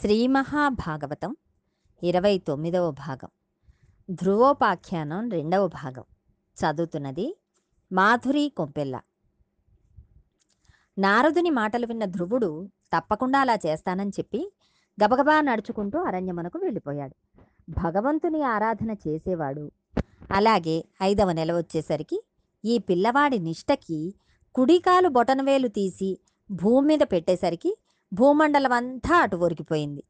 శ్రీ మహాభాగవతం ఇరవై తొమ్మిదవ భాగం. ధ్రువోపాఖ్యానం రెండవ భాగం. చదువుతున్నది మాధురి కొంపెల్ల. నారదుని మాటలు విన్న ధ్రువుడు తప్పకుండా అలా చేస్తానని చెప్పి గబగబా నడుచుకుంటూ అరణ్యమునకు వెళ్ళిపోయాడు. భగవంతుని ఆరాధన చేసేవాడు. అలాగే ఐదవ నెల వచ్చేసరికి ఈ పిల్లవాడి నిష్టకి కుడికాలు బొటనవేలు తీసి భూమి మీద పెట్టేసరికి భూమండలం అంతా అటు ఒరిగిపోయింది.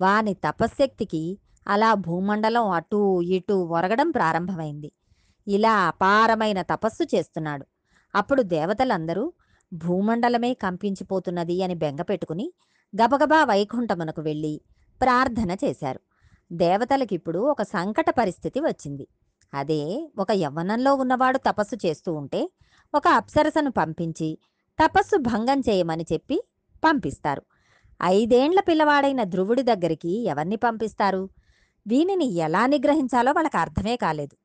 వాని తపశ్శక్తికి అలా భూమండలం అటు ఇటు ఒరగడం ప్రారంభమైంది. ఇలా అపారమైన తపస్సు చేస్తున్నాడు. అప్పుడు దేవతలందరూ భూమండలమే కంపించిపోతున్నది అని బెంగ పెట్టుకుని గబగబా వైకుంఠమునకు వెళ్ళి ప్రార్థన చేశారు. దేవతలకిప్పుడు ఒక సంకట పరిస్థితి వచ్చింది. అదే ఒక యవ్వనంలో ఉన్నవాడు తపస్సు చేస్తూ ఉంటే ఒక అప్సరసను పంపించి తపస్సు భంగం చేయమని చెప్పి పంపిస్తారు. ఐదేండ్ల పిల్లవాడైన ధ్రువుడి దగ్గరికి ఎవరిని పంపిస్తారు? వీనిని ఎలా నిగ్రహించాలో వాళ్ళకి అర్థమే కాలేదు.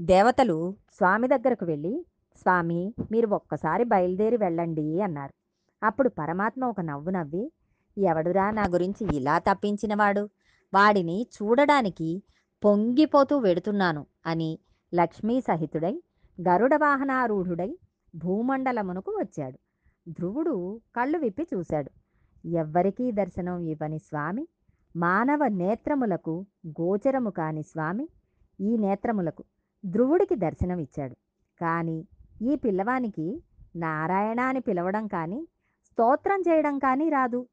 దేవతలు స్వామి దగ్గరకు వెళ్ళి స్వామి మీరు ఒక్కసారి బయలుదేరి వెళ్ళండి అన్నారు. అప్పుడు పరమాత్మ ఒక నవ్వు నవ్వి ఎవడురా నా గురించి ఇలా తప్పించినవాడు? వాడిని చూడడానికి పొంగిపోతూ వెడుతున్నాను అని లక్ష్మీ సహితుడై గరుడ వాహనారూఢుడై భూమండలమునకు వచ్చాడు. ధ్రువుడు కళ్ళు విప్పి చూశాడు. ఎవ్వరికీ దర్శనం ఇవ్వని స్వామి మానవ నేత్రములకు గోచరము కాని స్వామి ఈ నేత్రములకు ధ్రువుడికి దర్శనం ఇచ్చాడు. కానీ ఈ పిల్లవానికి నారాయణ అని పిలవడం కానీ స్తోత్రం చేయడం కానీ రాదు.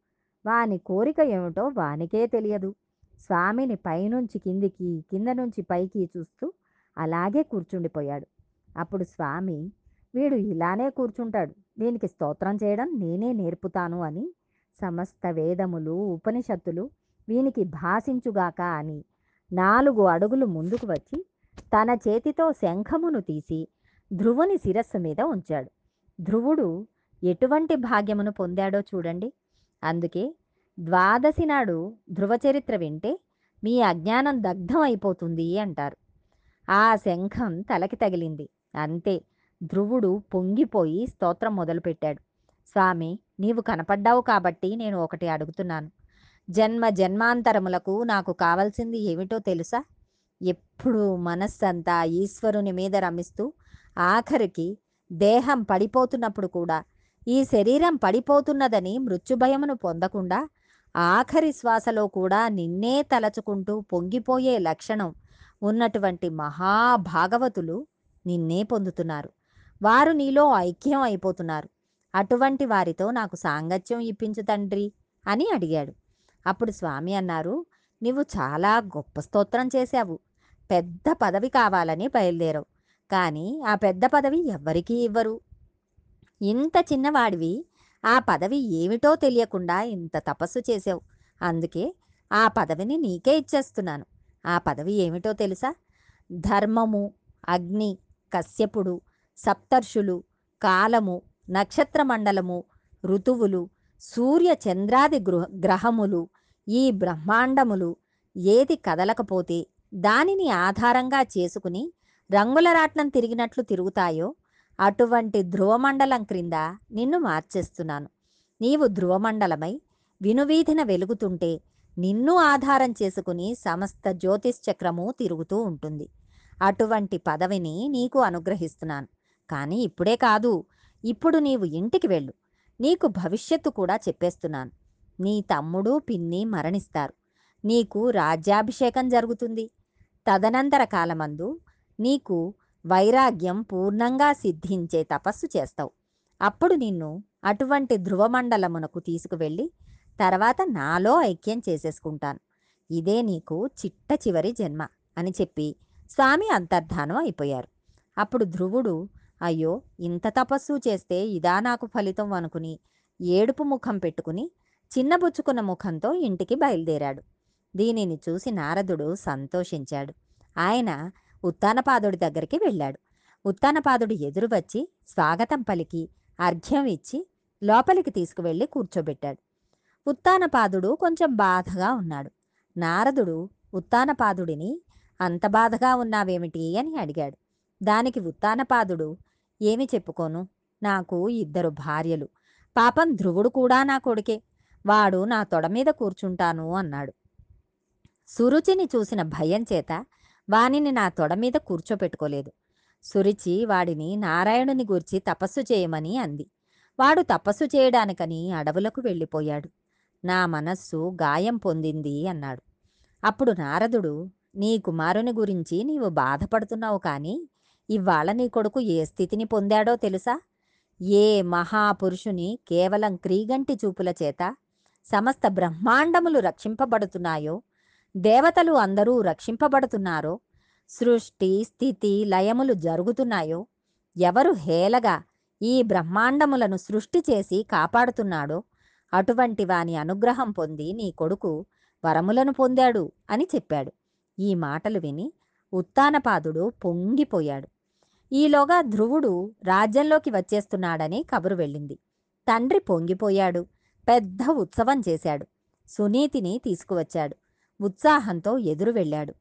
వాని కోరిక ఏమిటో వానికే తెలియదు. స్వామిని పైనుంచి కిందికి కింద నుంచి పైకి చూస్తూ అలాగే కూర్చుండిపోయాడు. అప్పుడు స్వామి వీడు ఇలానే కూర్చుంటాడు. దీనికి స్తోత్రం చేయడం నేనే నేర్పుతాను అని సమస్త వేదములు ఉపనిషత్తులు వీనికి భాషించుగాక అని నాలుగు అడుగులు ముందుకు వచ్చి తన చేతితో శంఖమును తీసి ధ్రువుని శిరస్సు మీద ఉంచాడు. ధ్రువుడు ఎటువంటి భాగ్యమును పొందాడో చూడండి. అందుకే ద్వాదశి నాడు ధ్రువ చరిత్ర వింటే మీ అజ్ఞానం దగ్ధం అయిపోతుంది అంటారు. ఆ శంఖం తలకి తగిలింది. అంతే. ధ్రువుడు పొంగిపోయి స్తోత్రం మొదలుపెట్టాడు. స్వామి నీవు కనపడ్డావు కాబట్టి నేను ఒకటి అడుగుతున్నాను. జన్మ జన్మాంతరములకు నాకు కావలసింది ఏమిటో తెలుసా? ఎప్పుడు మనస్సంతా ఈశ్వరుని మీద రమిస్తూ ఆఖరికి దేహం పడిపోతున్నప్పుడు కూడా ఈ శరీరం పడిపోతున్నదని మృత్యుభయమును పొందకుండా ఆఖరి శ్వాసలో కూడా నిన్నే తలచుకుంటూ పొంగిపోయే లక్షణం ఉన్నటువంటి మహాభాగవతులు నిన్నే పొందుతున్నారు. వారు నీలో ఐక్యం అయిపోతున్నారు. అటువంటి వారితో నాకు సాంగత్యం ఇప్పించు తండ్రి అని అడిగాడు. అప్పుడు స్వామి అన్నారు నీవు చాలా గొప్ప స్తోత్రం చేశావు. పెద్ద పదవి కావాలని బయలుదేరావు. కానీ ఆ పెద్ద పదవి ఎవ్వరికీ ఇవ్వరు. ఇంత చిన్నవాడివి. ఆ పదవి ఏమిటో తెలియకుండా ఇంత తపస్సు చేసావు అందుకే ఆ పదవిని నీకే ఇచ్చేస్తున్నాను. ఆ పదవి ఏమిటో తెలుసా? ధర్మము అగ్ని కశ్యపుడు సప్తర్షులు కాలము నక్షత్ర మండలము ఋతువులు సూర్య చంద్రాది గృహ గ్రహములు ఈ బ్రహ్మాండములు ఏది కదలకపోతే దానిని ఆధారంగా చేసుకుని రంగుల రాట్నం తిరిగినట్లు తిరుగుతాయో అటువంటి ధ్రువమండలం క్రింద నిన్ను మార్చేస్తున్నాను. నీవు ధ్రువమండలమై వినువీధిన వెలుగుతుంటే నిన్ను ఆధారం చేసుకుని సమస్త జ్యోతిశ్చక్రము తిరుగుతూ ఉంటుంది. అటువంటి పదవిని నీకు అనుగ్రహిస్తున్నాను. కానీ ఇప్పుడే కాదు. ఇప్పుడు నీవు ఇంటికి వెళ్ళు. నీకు భవిష్యత్తు కూడా చెప్పేస్తున్నాను. నీ తమ్ముడు పిన్ని మరణిస్తారు. నీకు రాజ్యాభిషేకం జరుగుతుంది. తదనంతర కాలమందు నీకు వైరాగ్యం పూర్ణంగా సిద్ధించే తపస్సు చేస్తావు. అప్పుడు నిన్ను అటువంటి ధ్రువమండలమునకు తీసుకువెళ్ళి తర్వాత నాలో ఐక్యం చేసేసుకుంటాను. ఇదే నీకు చిట్ట చివరి జన్మ అని చెప్పి స్వామి అంతర్ధానం అయిపోయారు. అప్పుడు ధ్రువుడు అయ్యో ఇంత తపస్సు చేస్తే ఇదా నాకు ఫలితం అనుకుని ఏడుపు ముఖం పెట్టుకుని చిన్నబుచ్చుకున్న ముఖంతో ఇంటికి బయలుదేరాడు. దీనిని చూసి నారదుడు సంతోషించాడు. ఆయన ఉత్తానపాదుడి దగ్గరికి వెళ్ళాడు. ఉత్తానపాదుడు ఎదురు వచ్చి స్వాగతం పలికి అర్ఘ్యం ఇచ్చి లోపలికి తీసుకువెళ్ళి కూర్చోబెట్టాడు. ఉత్తానపాదుడు కొంచెం బాధగా ఉన్నాడు. నారదుడు ఉత్తానపాదుడిని అంత బాధగా ఉన్నావేమిటి? అని అడిగాడు. దానికి ఉత్తానపాదుడు ఏమి చెప్పుకోను? నాకు ఇద్దరు భార్యలు. పాపం ధ్రువుడు కూడా నా కొడుకే. వాడు నా తొడ మీద కూర్చుంటాను అన్నాడు. సురుచిని చూసిన భయం చేత వానిని నా తొడ మీద కూర్చోపెట్టుకోలేదు. సురుచి వాడిని నారాయణుని గూర్చి తపస్సు చేయమని అంది. వాడు తపస్సు చేయడానికని అడవులకు వెళ్ళిపోయాడు. నా మనస్సు గాయం పొందింది అన్నాడు. అప్పుడు నారదుడు నీ కుమారుని గురించి నీవు బాధపడుతున్నావు కానీ ఇవాళ నీ కొడుకు ఏ స్థితిని పొందాడో తెలుసా? ఏ మహాపురుషుని కేవలం క్రీగంటి చూపుల చేత సమస్త బ్రహ్మాండములు రక్షింపబడుతున్నాయో దేవతలు అందరూ రక్షింపబడుతున్నారో సృష్టి స్థితి లయములు జరుగుతున్నాయో ఎవరు హేలగా ఈ బ్రహ్మాండములను సృష్టి చేసి కాపాడుతున్నాడో అటువంటి వాని అనుగ్రహం పొంది నీ కొడుకు వరములను పొందాడు అని చెప్పాడు. ఈ మాటలు విని ఉత్తానపాదుడు పొంగిపోయాడు. ఈలోగా ధ్రువుడు రాజ్యంలోకి వచ్చేస్తున్నాడని కబురు వెళ్ళింది. తండ్రి పొంగిపోయాడు. పెద్ద ఉత్సవం చేశాడు. సునీతిని తీసుకువచ్చాడు. ఉత్సాహంతో ఎదురు వెళ్ళాడు.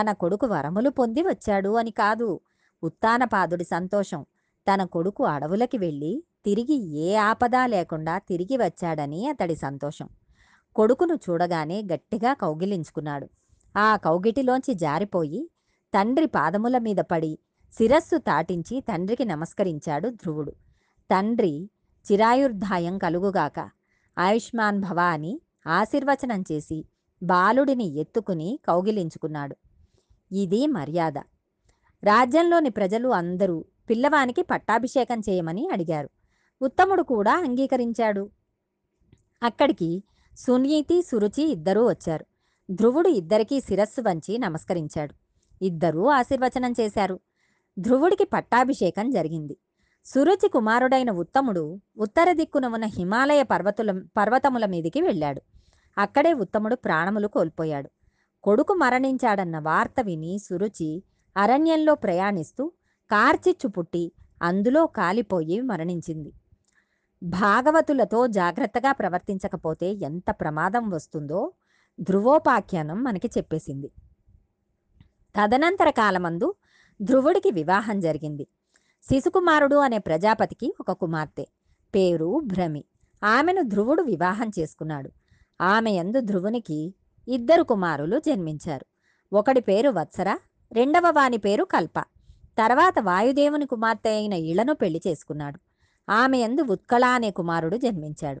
తన కొడుకు వరములు పొంది వచ్చాడు అని కాదు. ఉత్తానపాదుడి సంతోషం. తన కొడుకు అడవులకి వెళ్ళి తిరిగి ఏ ఆపద లేకుండా తిరిగి వచ్చాడని అతడి సంతోషం. కొడుకును చూడగానే గట్టిగా కౌగిలించుకున్నాడు. ఆ కౌగిటిలోంచి జారిపోయి తండ్రి పాదముల మీద పడి శిరస్సు తాటించి తండ్రికి నమస్కరించాడు ధ్రువుడు. తండ్రి చిరాయుర్ధాయం కలుగుగాక ఆయుష్మాన్ భవ అని ఆశీర్వచనం చేసి బాలుడిని ఎత్తుకుని కౌగిలించుకున్నాడు. ఇది మర్యాద. రాజ్యంలోని ప్రజలు అందరూ పిల్లవానికి పట్టాభిషేకం చేయమని అడిగారు. ఉత్తముడు కూడా అంగీకరించాడు. అక్కడికి సునీతి సురుచి ఇద్దరూ వచ్చారు. ధ్రువుడు ఇద్దరికీ శిరస్సు వంచి నమస్కరించాడు. ఇద్దరూ ఆశీర్వచనం చేశారు. ధ్రువుడికి పట్టాభిషేకం జరిగింది. సురుచి కుమారుడైన ఉత్తముడు ఉత్తర దిక్కున ఉన్న హిమాలయ పర్వతుల పర్వతముల మీదికి వెళ్ళాడు. అక్కడే ఉత్తముడు ప్రాణములు కోల్పోయాడు. కొడుకు మరణించాడన్న వార్త విని సురుచి అరణ్యంలో ప్రయాణిస్తూ కార్చిచ్చు పుట్టి అందులో కాలిపోయి మరణించింది. భాగవతులతో జాగ్రత్తగా ప్రవర్తించకపోతే ఎంత ప్రమాదం వస్తుందో ధ్రువోపాఖ్యానం మనకి చెప్పేసింది. తదనంతర కాలమందు ధ్రువుడికి వివాహం జరిగింది. శిశుకుమారుడు అనే ప్రజాపతికి ఒక కుమార్తె. పేరు భ్రమి. ఆమెను ధ్రువుడు వివాహం చేసుకున్నాడు. ఆమె యందు ధ్రువునికి ఇద్దరు కుమారులు జన్మించారు. ఒకడి పేరు వత్సర రెండవ వాని పేరు కల్ప. తర్వాత వాయుదేవుని కుమార్తె అయిన ఇళ్ళను పెళ్ళి చేసుకున్నాడు. ఆమె యందు ఉత్కళ అనే కుమారుడు జన్మించాడు.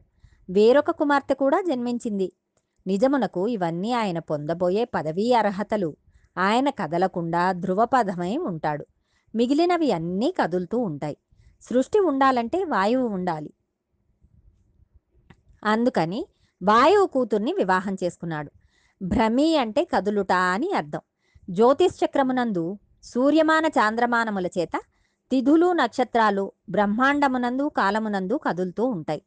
వేరొక కుమార్తె కూడా జన్మించింది. నిజమునకు ఇవన్నీ ఆయన పొందబోయే పదవీ అర్హతలు ఆయన కదలకుండా ధ్రువపదమై ఉంటాడు. మిగిలినవి అన్నీ కదులుతూ ఉంటాయి. సృష్టి ఉండాలంటే వాయువు ఉండాలి. అందుకని వాయువు కూతుర్ని వివాహం చేసుకున్నాడు. భ్రమి అంటే కదులుట అని అర్థం. జ్యోతిష్చక్రమునందు సూర్యమాన చాంద్రమానముల చేత తిథులు నక్షత్రాలు బ్రహ్మాండమునందు కాలమునందు కదులుతూ ఉంటాయి.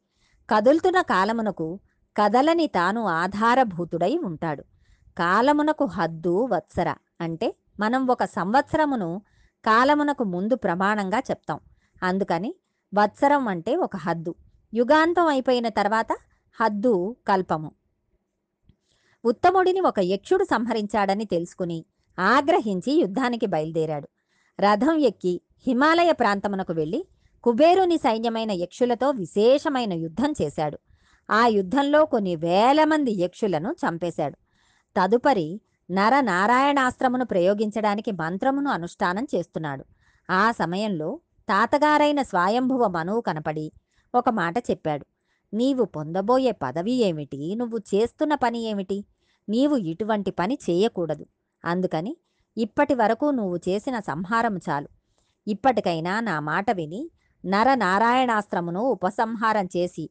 కదులుతున్న కాలమునకు కదలని తాను ఆధారభూతుడై ఉంటాడు. కాలమునకు హద్దు వత్సర. అంటే మనం ఒక సంవత్సరమును కాలమునకు ముందు ప్రమాణంగా చెప్తాం. అందుకని వత్సరం అంటే ఒక హద్దు. యుగాంతం అయిపోయిన తర్వాత హద్దు కల్పము. ఉత్తముడిని ఒక యక్షుడు సంహరించాడని తెలుసుకుని ఆగ్రహించి యుద్ధానికి బయలుదేరాడు. రథం ఎక్కి హిమాలయ ప్రాంతమునకు వెళ్ళి కుబేరుని సైన్యమైన యక్షులతో విశేషమైన యుద్ధం చేశాడు. ఆ యుద్ధంలో కొన్ని వేల మంది యక్షులను చంపేశాడు. తదుపరి నర నారాయణాస్త్రమును ప్రయోగించడానికి మంత్రమును అనుష్ఠానం చేస్తున్నాడు. ఆ సమయంలో తాతగారైన స్వయంభువ మనువు కనపడి ఒక మాట చెప్పాడు. నీవు పొందబోయే పదవి ఏమిటి? నువ్వు చేస్తున్న పని ఏమిటి? నీవు ఇటువంటి పని చేయకూడదు. అందుకని ఇప్పటి వరకు నువ్వు చేసిన సంహారం చాలు. ఇప్పటికైనా నా మాట విని నర నారాయణాస్త్రమును ఉపసంహారం చేసి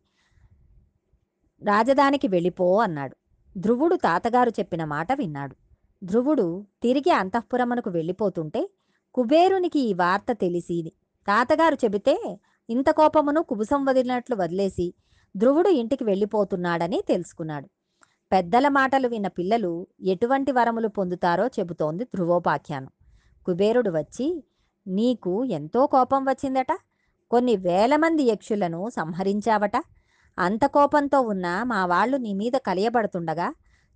రాజధానికి వెళ్ళిపో అన్నాడు. ధ్రువుడు తాతగారు చెప్పిన మాట విన్నాడు. ధ్రువుడు తిరిగి అంతఃపురమునకు వెళ్ళిపోతుంటే కుబేరునికి ఈ వార్త తెలిసి తాతగారు చెబితే ఇంత కోపమును కుబుసం వదిలినట్లు వదిలేసి ధ్రువుడు ఇంటికి వెళ్ళిపోతున్నాడని తెలుసుకున్నాడు. పెద్దల మాటలు విన్న పిల్లలు ఎటువంటి వరములు పొందుతారో చెబుతోంది ధ్రువోపాఖ్యానం. కుబేరుడు వచ్చి నీకు ఎంతో కోపం వచ్చిందట. కొన్ని వేల మంది యక్షులను సంహరించావట. అంత కోపంతో ఉన్న మా వాళ్ళు నీ మీద కలియబడుతుండగా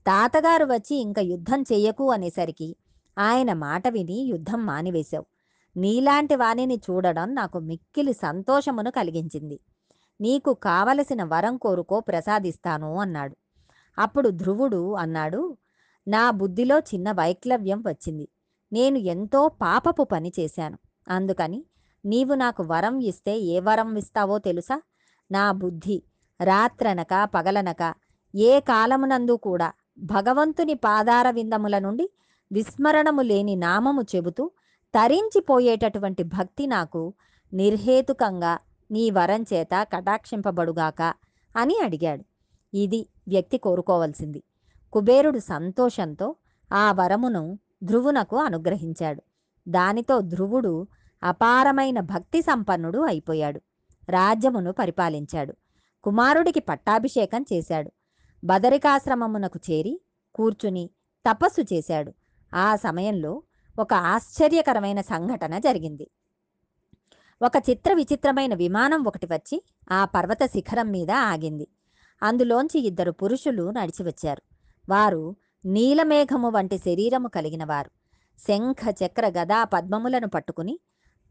తాతగారు వచ్చి ఇంక యుద్ధం చెయ్యకు అనేసరికి ఆయన మాట విని యుద్ధం మానివేశావు. నీలాంటి వాణిని చూడడం నాకు మిక్కిలి సంతోషమును కలిగించింది. నీకు కావలసిన వరం కోరుకో ప్రసాదిస్తాను అన్నాడు. అప్పుడు ధ్రువుడు అన్నాడు నా బుద్ధిలో చిన్న వైక్లవ్యం వచ్చింది. నేను ఎంతో పాపపు పని చేశాను. అందుకని నీవు నాకు వరం ఇస్తే ఏ వరం ఇస్తావో తెలుసా? నా బుద్ధి రాత్రనక పగలనక ఏ కాలమునందు కూడా భగవంతుని పాదార విందముల నుండి విస్మరణము లేని నామము చెబుతూ తరించిపోయేటటువంటి భక్తి నాకు నిర్హేతుకంగా నీ వరం చేత కటాక్షింపబడుగాక అని అడిగాడు. ఇది వ్యక్తి కోరుకోవలసింది. కుబేరుడు సంతోషంతో ఆ వరమును ధ్రువునకు అనుగ్రహించాడు. దానితో ధ్రువుడు అపారమైన భక్తి సంపన్నుడు అయిపోయాడు. రాజ్యమును పరిపాలించాడు. కుమారుడికి పట్టాభిషేకం చేశాడు. బదరికాశ్రమమునకు చేరి కూర్చుని తపస్సు చేశాడు. ఆ సమయంలో ఒక ఆశ్చర్యకరమైన సంఘటన జరిగింది. ఒక చిత్ర విచిత్రమైన విమానం ఒకటి వచ్చి ఆ పర్వత శిఖరం మీద ఆగింది. అందులోంచి ఇద్దరు పురుషులు నడిచి వచ్చారు. వారు నీలమేఘము వంటి శరీరము కలిగిన వారు. శంఖ చక్ర గదా పద్మములను పట్టుకుని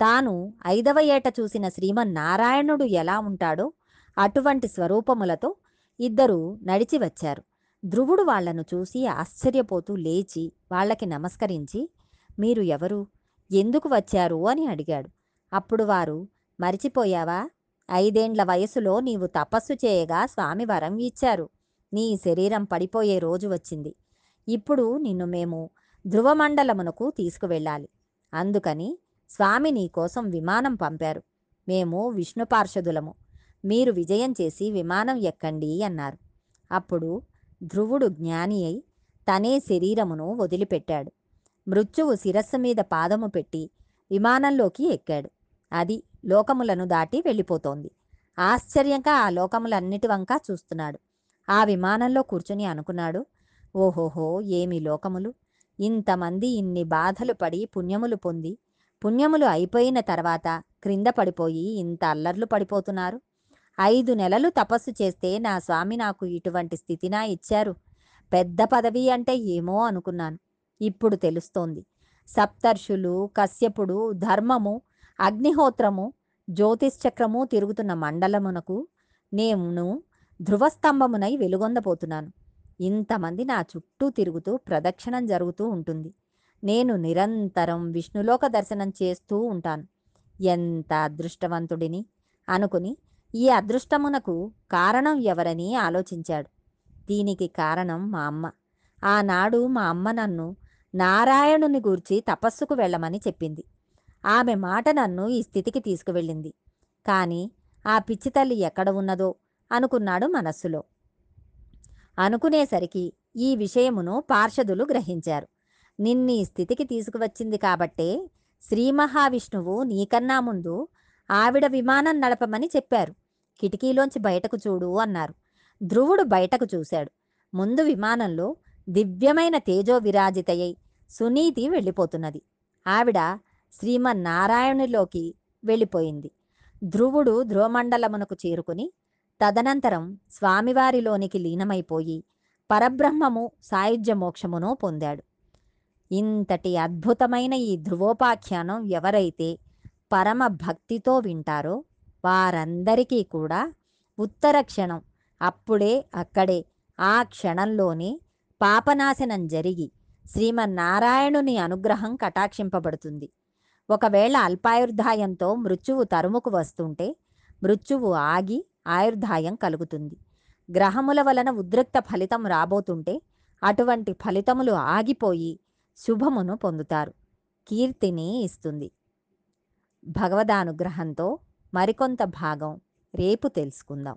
తాను ఐదవ ఏట చూసిన శ్రీమన్నారాయణుడు ఎలా ఉంటాడో అటువంటి స్వరూపములతో ఇద్దరు నడిచి వచ్చారు. ధ్రువుడు వాళ్ళను చూసి ఆశ్చర్యపోతూ లేచి వాళ్ళకి నమస్కరించి మీరు ఎవరు? ఎందుకు వచ్చారు? అని అడిగాడు. అప్పుడు వారు మరిచిపోయావా? ఐదేండ్ల వయసులో నీవు తపస్సు చేయగా స్వామి వరం ఇచ్చారు. నీ శరీరం పడిపోయే రోజు వచ్చింది. ఇప్పుడు నిన్ను మేము ధ్రువమండలమునకు తీసుకువెళ్ళాలి. అందుకని స్వామి నీ కోసం విమానం పంపారు. మేము విష్ణుపార్షదులము. మీరు విజయం చేసి విమానం ఎక్కండి అన్నారు. అప్పుడు ధ్రువుడు జ్ఞాని అయి తనే శరీరమును వదిలిపెట్టాడు. మృత్యువు శిరస్సు మీద పాదము పెట్టి విమానంలోకి ఎక్కాడు. అది లోకములను దాటి వెళ్ళిపోతోంది. ఆశ్చర్యంగా ఆ లోకములన్నిటి వంక చూస్తున్నాడు. ఆ విమానంలో కూర్చుని అనుకున్నాడు. ఓహోహో ఏమి లోకములు? ఇంతమంది ఇన్ని బాధలు పడి పుణ్యములు పొంది పుణ్యములు అయిపోయిన తర్వాత క్రింద పడిపోయి ఇంత అల్లర్లు పడిపోతున్నారు. ఐదు నెలలు తపస్సు చేస్తే నా స్వామి నాకు ఇటువంటి స్థితినా ఇచ్చారు. పెద్ద పదవి అంటే ఏమో అనుకున్నాను. ఇప్పుడు తెలుస్తోంది. సప్తర్షులు కశ్యపుడు ధర్మము అగ్నిహోత్రము జ్యోతిష్చక్రము తిరుగుతున్న మండలమునకు నేను ధ్రువస్తంభమునై వెలుగొందపోతున్నాను ఇంతమంది నా చుట్టూ తిరుగుతూ ప్రదక్షిణం జరుగుతూ ఉంటుంది. నేను నిరంతరం విష్ణులోక దర్శనం చేస్తూ ఉంటాను. ఎంత అదృష్టవంతుడిని అనుకుని ఈ అదృష్టమునకు కారణం ఎవరని ఆలోచించాడు. దీనికి కారణం మా అమ్మ. ఆనాడు మా అమ్మ నన్ను నారాయణుని గూర్చి తపస్సుకు వెళ్ళమని చెప్పింది. ఆమె మాట నన్ను ఈ స్థితికి తీసుకువెళ్ళింది. కానీ ఆ పిచ్చి తల్లి ఎక్కడ ఉన్నదో అనుకున్నాడు మనస్సులో. అనుకునేసరికి ఈ విషయమును పార్షదులు గ్రహించారు. నిన్ని స్థితికి తీసుకువచ్చింది కాబట్టే శ్రీ మహావిష్ణువు నీకన్నా ముందు ఆవిడ విమానం నడపమని చెప్పారు. కిటికీలోంచి బయటకు చూడు అన్నారు. ధ్రువుడు బయటకు చూశాడు. ముందు విమానంలో దివ్యమైన తేజో విరాజితయై సునీతి వెళ్ళిపోతున్నది. ఆవిడ శ్రీమన్నారాయణులోకి వెళ్ళిపోయింది. ధ్రువుడు ధ్రువమండలమునకు చేరుకుని తదనంతరం స్వామివారిలోనికి లీనమైపోయి పరబ్రహ్మము సాయుధ్య మోక్షమును పొందాడు. ఇంతటి అద్భుతమైన ఈ ధ్రువోపాఖ్యానం ఎవరైతే పరమ భక్తితో వింటారో వారందరికీ కూడా ఉత్తర క్షణం. అప్పుడే అక్కడే ఆ క్షణంలోనే పాపనాశనం జరిగి శ్రీమన్నారాయణుని అనుగ్రహం కటాక్షింపబడుతుంది. ఒకవేళ అల్పాయుర్ధాయంతో మృత్యువు తరుముకు వస్తుంటే మృత్యువు ఆగి ఆయుర్ధాయం కలుగుతుంది. గ్రహముల వలన ఉద్రిక్త ఫలితం రాబోతుంటే అటువంటి ఫలితములు ఆగిపోయి శుభమును పొందుతారు. కీర్తిని ఇస్తుంది. భగవదానుగ్రహంతో మరికొంత భాగం రేపు తెలుసుకుందాం.